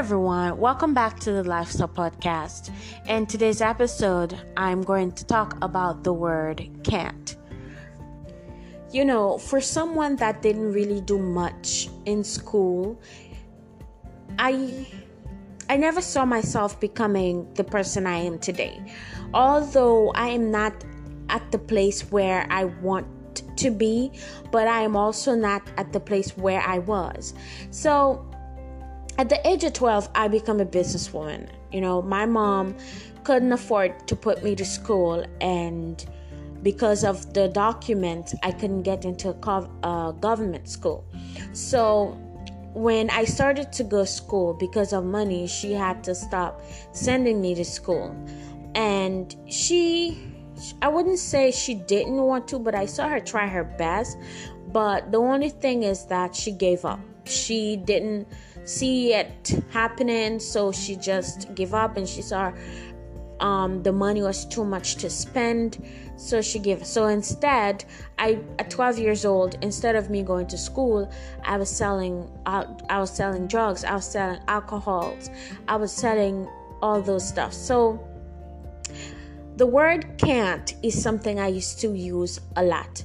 everyone, welcome back to the Lifestyle Podcast. In today's episode, I'm going to talk about the word can't. You know, for someone that didn't really do much in school, I I never saw myself becoming the person I am today. Although I am not at the place where I want to be, but I am also not at the place where I was. So at the age of 12, I become a businesswoman. You know, my mom couldn't afford to put me to school, and because of the documents, I couldn't get into a government school. So when I started to go to school because of money, she had to stop sending me to school. And she, I wouldn't say she didn't want to, but I saw her try her best. But the only thing is that she gave up. She didn't see it happening so she just gave up and she saw um, the money was too much to spend so she gave so instead i at 12 years old instead of me going to school i was selling I, I was selling drugs i was selling alcohols i was selling all those stuff. So the word can't is something i used to use a lot.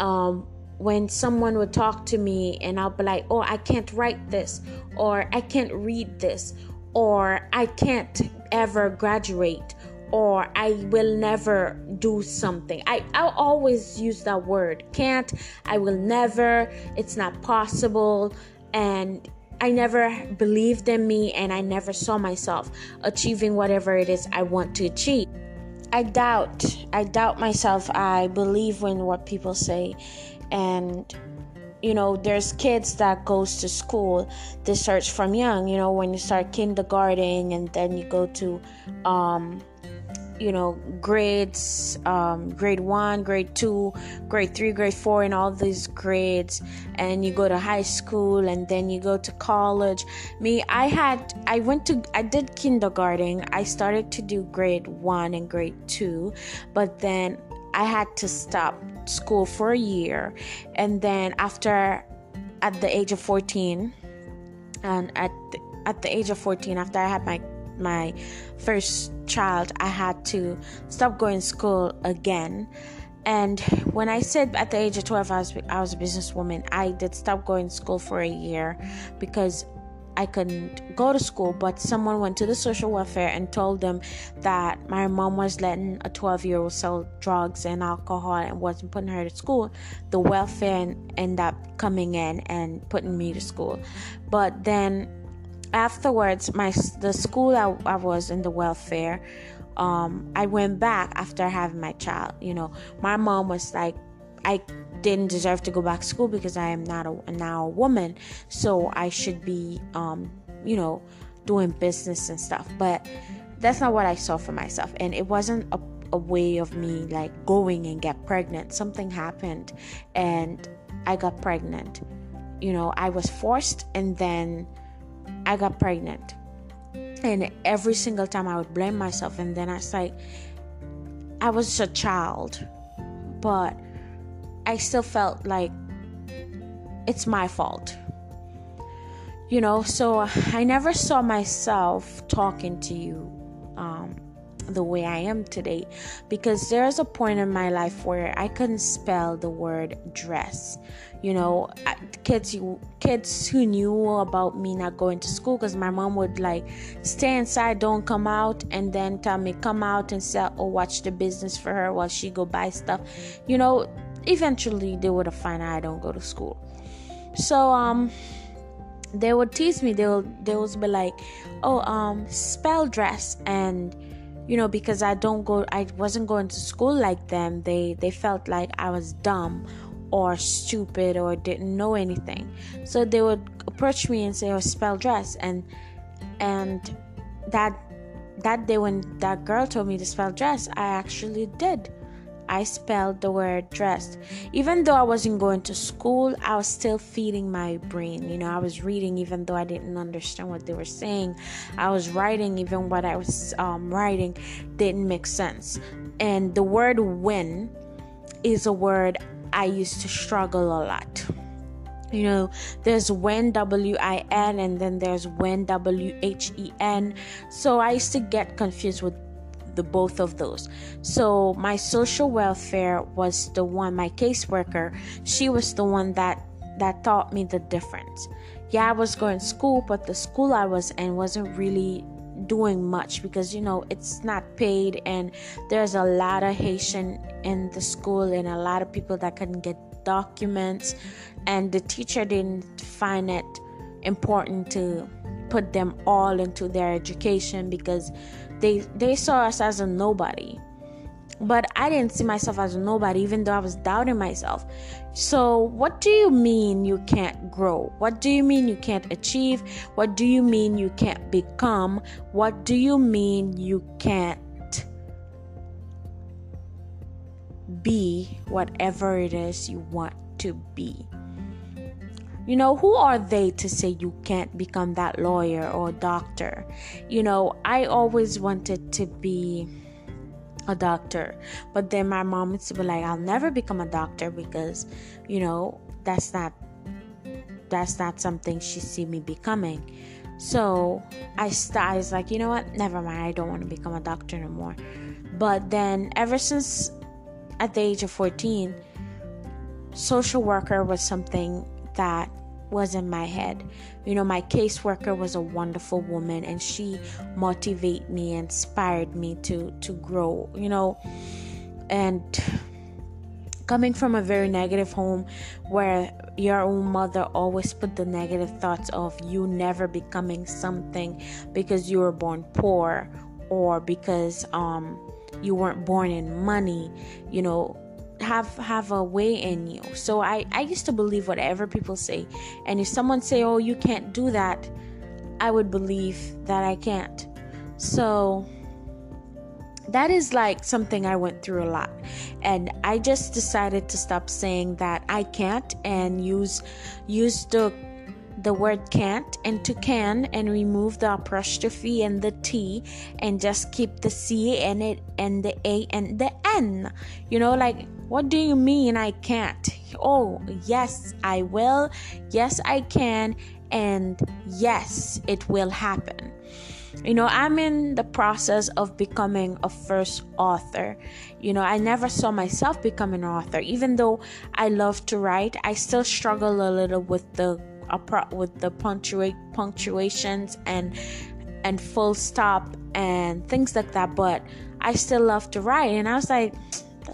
Um, when someone would talk to me and I'll be like, oh, I can't write this, or I can't read this, or I can't ever graduate, or I will never do something. I, I'll always use that word can't, I will never, it's not possible, and I never believed in me and I never saw myself achieving whatever it is I want to achieve. I doubt, I doubt myself. I believe in what people say and you know there's kids that goes to school they search from young you know when you start kindergarten and then you go to um you know grades um, grade one grade two grade three grade four and all these grades. And you go to high school and then you go to college. Me i had i went to i did kindergarten. I started to do grade one and grade two but then I had to stop school for a year. And then after, at the age of 14, and at the, at the age of 14, after I had my my first child, I had to stop going to school again. And when I said at the age of 12 I was, I was a businesswoman, I did stop going to school for a year because I couldn't go to school, but someone went to the social welfare and told them that my mom was letting a 12 year old sell drugs and alcohol and wasn't putting her to school. The welfare ended up coming in and putting me to school. But then afterwards, my the school I, I was in the welfare, um, I went back after having my child. You know, my mom was like, I didn't deserve to go back to school because I am not a, now a woman, so I should be, um, you know, doing business and stuff. But that's not what I saw for myself, and it wasn't a, a way of me like going and get pregnant. Something happened, and I got pregnant. You know, I was forced, and then I got pregnant. And every single time I would blame myself, and then I was like, I was a child, but I still felt like it's my fault. You know, so I never saw myself talking to you um, the way I am today because there's a point in my life where I couldn't spell the word dress. You know, kids kids who knew about me not going to school because my mom would like stay inside, don't come out, and then tell me come out and sell or watch the business for her while she go buy stuff. You know, eventually they would have found out I don't go to school. So um they would tease me. They would they would be like, "Oh, um, spell dress," and you know because I don't go, I wasn't going to school like them. They they felt like I was dumb or stupid or didn't know anything. So they would approach me and say, "Oh, spell dress," and and that that day when that girl told me to spell dress, I actually did. I spelled the word dressed. Even though I wasn't going to school, I was still feeding my brain. You know, I was reading even though I didn't understand what they were saying. I was writing even what I was um, writing didn't make sense. And the word win is a word I used to struggle a lot. you know there's when w-i-n and then there's when w-h-e-n so i used to get confused with the both of those. So my social welfare was the one my caseworker she was the one that that taught me the difference. Yeah i was going to school but the school i was in wasn't really doing much because you know it's not paid and there's a lot of haitian in the school and a lot of people that couldn't get documents. And the teacher didn't find it important to put them all into their education because they they saw us as a nobody but I didn't see myself as a nobody, even though I was doubting myself. So, what do you mean you can't grow? What do you mean you can't achieve? What do you mean you can't become? What do you mean you can't be whatever it is you want to be. You know, who are they to say you can't become that lawyer or doctor? You know, I always wanted to be a doctor, but then my mom used to be like, I'll never become a doctor because, you know, that's not that's not something she see me becoming. So I, st- I was like, you know what? Never mind. I don't want to become a doctor anymore. But then, ever since at the age of 14, social worker was something that was in my head. You know, my caseworker was a wonderful woman and she motivated me, inspired me to to grow, you know. And coming from a very negative home where your own mother always put the negative thoughts of you never becoming something because you were born poor or because um you weren't born in money you know have have a way in you so i i used to believe whatever people say and if someone say oh you can't do that i would believe that i can't so that is like something I went through a lot. And I just decided to stop saying that I can't and use use the the word can't and to can and remove the apostrophe and the T and just keep the C and it and the A and the N. You know, like, what do you mean I can't? Oh, yes, I will. Yes, I can. And yes, it will happen. You know, I'm in the process of becoming a first author. You know, I never saw myself becoming an author. Even though I love to write, I still struggle a little with the with the punctuate punctuations and and full stop and things like that but i still love to write and i was like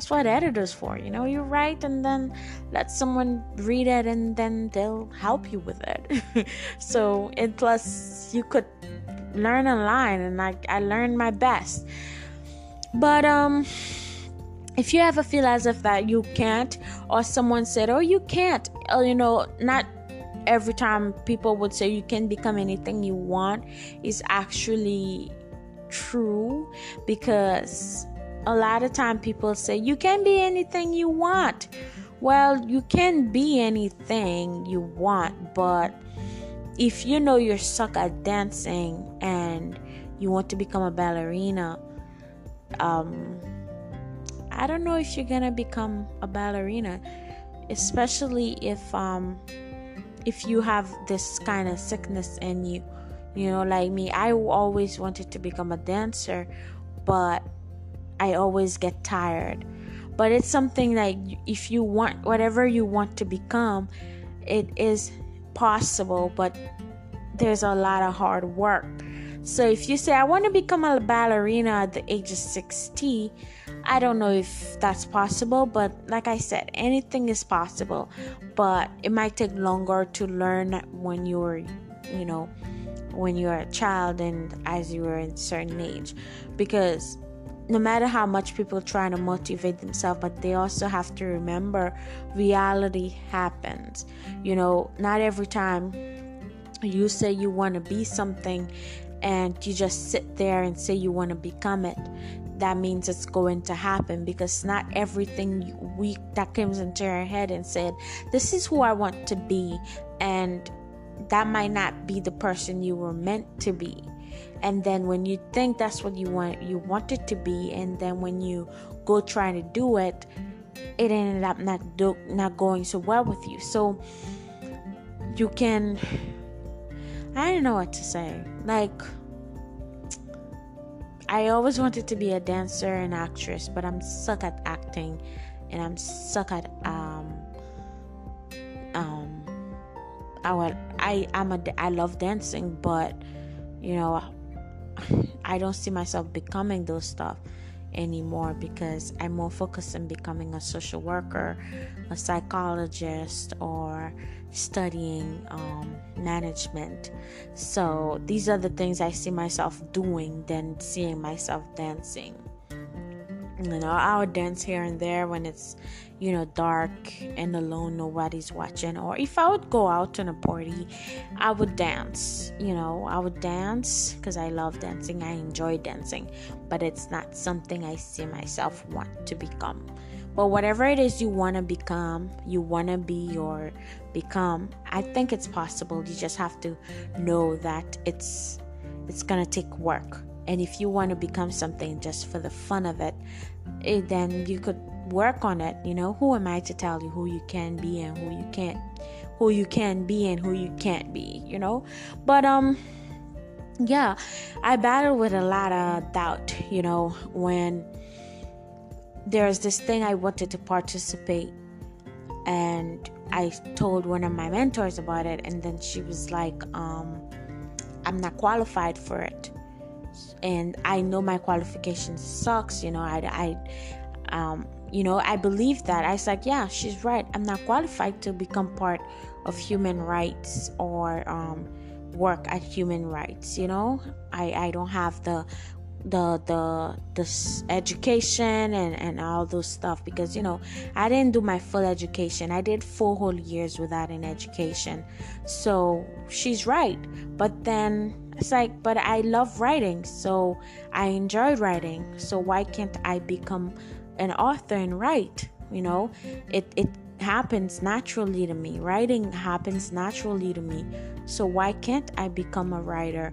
that's what editors for you know? You write and then let someone read it and then they'll help you with it. So and plus you could learn a line, and I, I learned my best. But um if you ever feel as if that you can't or someone said oh you can't oh, you know not every time people would say you can become anything you want is actually true because a lot of time people say you can be anything you want. Well you can be anything you want but if you know you're stuck at dancing and you want to become a ballerina um i don't know if you're gonna become a ballerina especially if um if you have this kind of sickness in you. You know like me i always wanted to become a dancer but i always get tired. But it's something like if you want whatever you want to become it is possible but there's a lot of hard work. So if you say i want to become a ballerina at the age of 60 I don't know if that's possible, but like I said, anything is possible, but it might take longer to learn when you're, you know, when you're a child and as you are in certain age. Because no matter how much people try to motivate themselves but they also have to remember reality happens. You know not every time you say you want to be something and you just sit there and say you want to become it that means it's going to happen because not everything we that comes into your head and said this is who i want to be and that might not be the person you were meant to be and then when you think that's what you want you want it to be and then when you go trying to do it it ended up not do, not going so well with you so you can I don't know what to say. Like I always wanted to be a dancer and actress, but I'm suck at acting and I'm suck at um um I I am a I love dancing, but you know I don't see myself becoming those stuff anymore because I'm more focused on becoming a social worker, a psychologist, or studying um, management. So these are the things I see myself doing than seeing myself dancing. You know, I would dance here and there when it's, you know, dark and alone, nobody's watching. Or if I would go out to a party, I would dance. You know, I would dance because I love dancing. I enjoy dancing, but it's not something I see myself want to become. But whatever it is you want to become, you want to be or become, I think it's possible. You just have to know that it's it's to take work. And if you want to become something just for the fun of it, it, then you could work on it. You know, who am I to tell you who you can be and who you can't, who you can be and who you can't be? You know, but um, yeah, I battle with a lot of doubt. You know, when there's this thing I wanted to participate, and I told one of my mentors about it, and then she was like, um, "I'm not qualified for it." and I know my qualifications sucks. You know, I, I, um, you know, I believe that. I was like, yeah, she's right. I'm not qualified to become part of human rights or um, work at human rights. You know, I, I don't have the the the the education and and all those stuff because you know I didn't do my full education. I did four whole years without an education. So she's right. But then it's like, but I love writing, so I enjoy writing. So why can't I become an author and write? You know, it it happens naturally to me. Writing happens naturally to me. So why can't I become a writer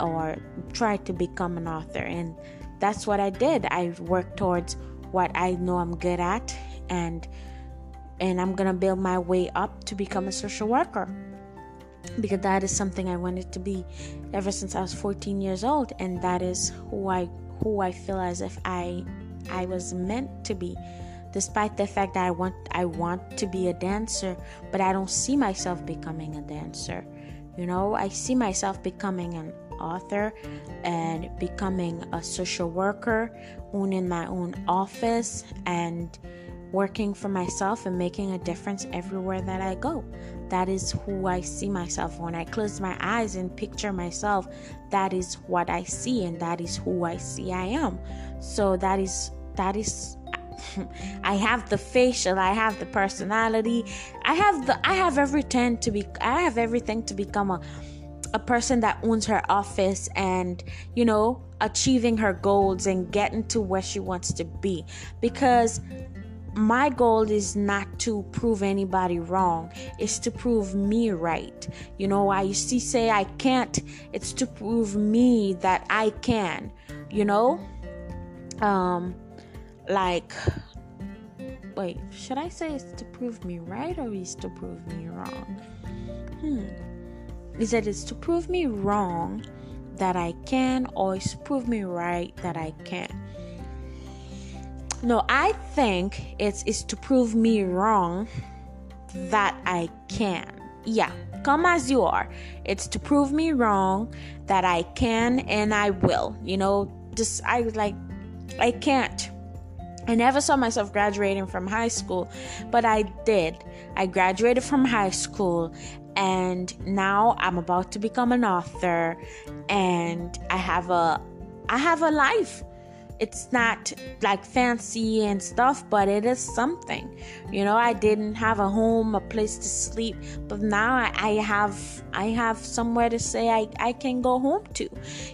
or try to become an author? And that's what I did. I worked towards what I know I'm good at and and I'm to build my way up to become a social worker because that is something I wanted to be ever since I was 14 years old and that is who I who I feel as if I I was meant to be despite the fact that I want I want to be a dancer but I don't see myself becoming a dancer. You know I see myself becoming an author and becoming a social worker owning my own office and working for myself and making a difference everywhere that I go. That is who I see myself. When I close my eyes and picture myself, that is what I see and that is who I see I am. So that is that is I have the facial, I have the personality, I have the I have everything to be I have everything to become a a person that owns her office and you know achieving her goals and getting to where she wants to be because my goal is not to prove anybody wrong. It's to prove me right. You know i used to say i can't. It's to prove me that i can you know? Um like wait should i say it's to prove me right or is to prove me wrong? Hmm. Is it it's to prove me wrong that i can or is to prove me right that i can no, I think it's is to prove me wrong that I can. Yeah, come as you are. It's to prove me wrong that I can and I will. You know, just I like I can't. I never saw myself graduating from high school, but I did. I graduated from high school and now I'm about to become an author and I have a I have a life it's not like fancy and stuff, but it is something. You know, I didn't have a home, a place to sleep, but now I, I have I have somewhere to say I, I can go home to.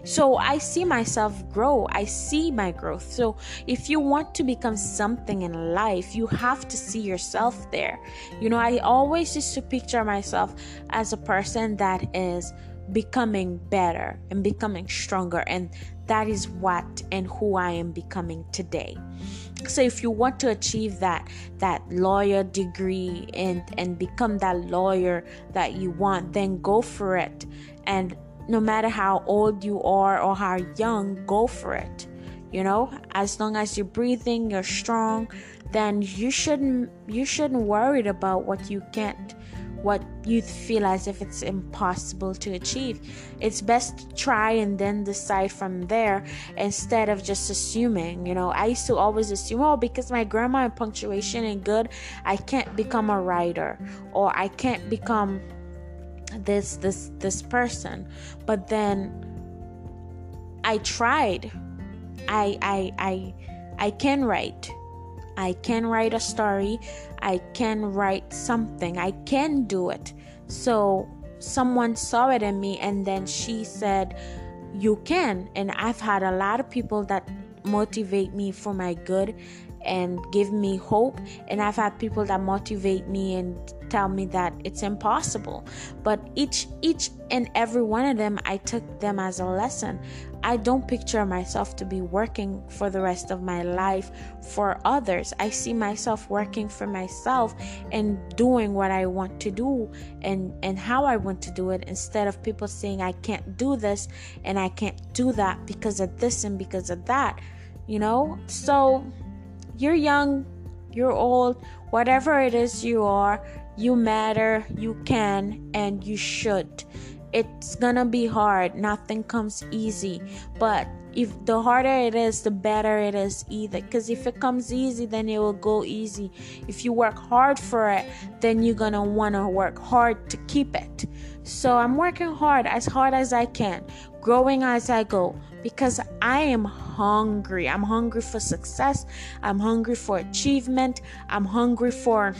So I see myself grow. I see my growth. So if you want to become something in life, you have to see yourself there. You know, I always used to picture myself as a person that is becoming better and becoming stronger and that is what and who I am becoming today. so if you want to achieve that that lawyer degree and and become that lawyer that you want then go for it and no matter how old you are or how young go for it you know as long as you're breathing you're strong then you shouldn't you shouldn't worry about what you can't what you feel as if it's impossible to achieve. It's best to try and then decide from there instead of just assuming. You know, I used to always assume, oh, because my grammar and punctuation ain't good, I can't become a writer or I can't become this this this person. But then I tried. I I I I can write I can write a story, I can write something, I can do it. So someone saw it in me and then she said, You can. And I've had a lot of people that motivate me for my good and give me hope and i've had people that motivate me and tell me that it's impossible. But each each and every one of them i took them as a lesson. I don't picture myself to be working for the rest of my life for others. I see myself working for myself and doing what i want to do and and how i want to do it instead of people saying i can't do this and i can't do that because of this and because of that you know? So you're young, you're old, whatever it is you are, you matter, you can, and you should. It's gonna be hard, nothing comes easy, but if the harder it is, the better it is either. Because if it comes easy, then it will go easy. If you work hard for it, then you're gonna wanna work hard to keep it. So I'm working hard, as hard as I can, growing as I go, because I am hungry. I'm hungry for success. I'm hungry for achievement. I'm hungry for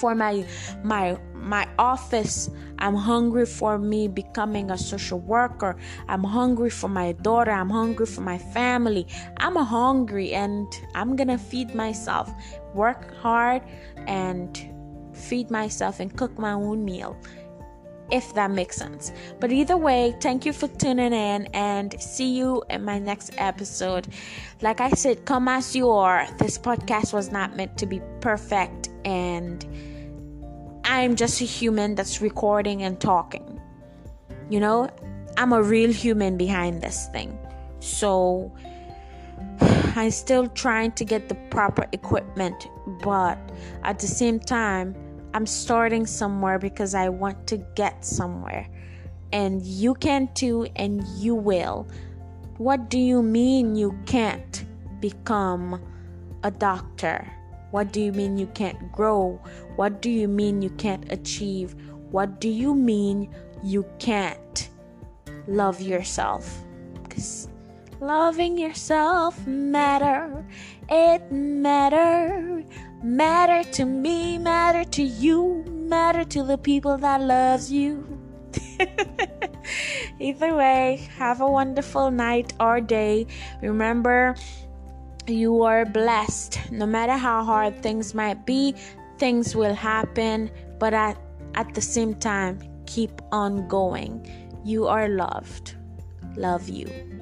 for my my my office. I'm hungry for me becoming a social worker. I'm hungry for my daughter. I'm hungry for my family. I'm hungry and I'm going to feed myself. Work hard and feed myself and cook my own meal if that makes sense. But either way, thank you for tuning in and see you in my next episode. Like I said, come as you are. This podcast was not meant to be perfect, and I'm just a human that's recording and talking. You know, I'm a real human behind this thing. So I'm still trying to get the proper equipment, but at the same time, I'm starting somewhere because I want to get somewhere. And you can too, and you will. What do you mean you can't become a doctor? What do you mean you can't grow? What do you mean you can't achieve? What do you mean you can't love yourself? Because loving yourself matter. It matter matter to me, matter to you, matter to the people that loves you. Either way, have a wonderful night or day. Remember, you are blessed. No matter how hard things might be, things will happen, but at, at the same time, keep on going. You are loved. Love you.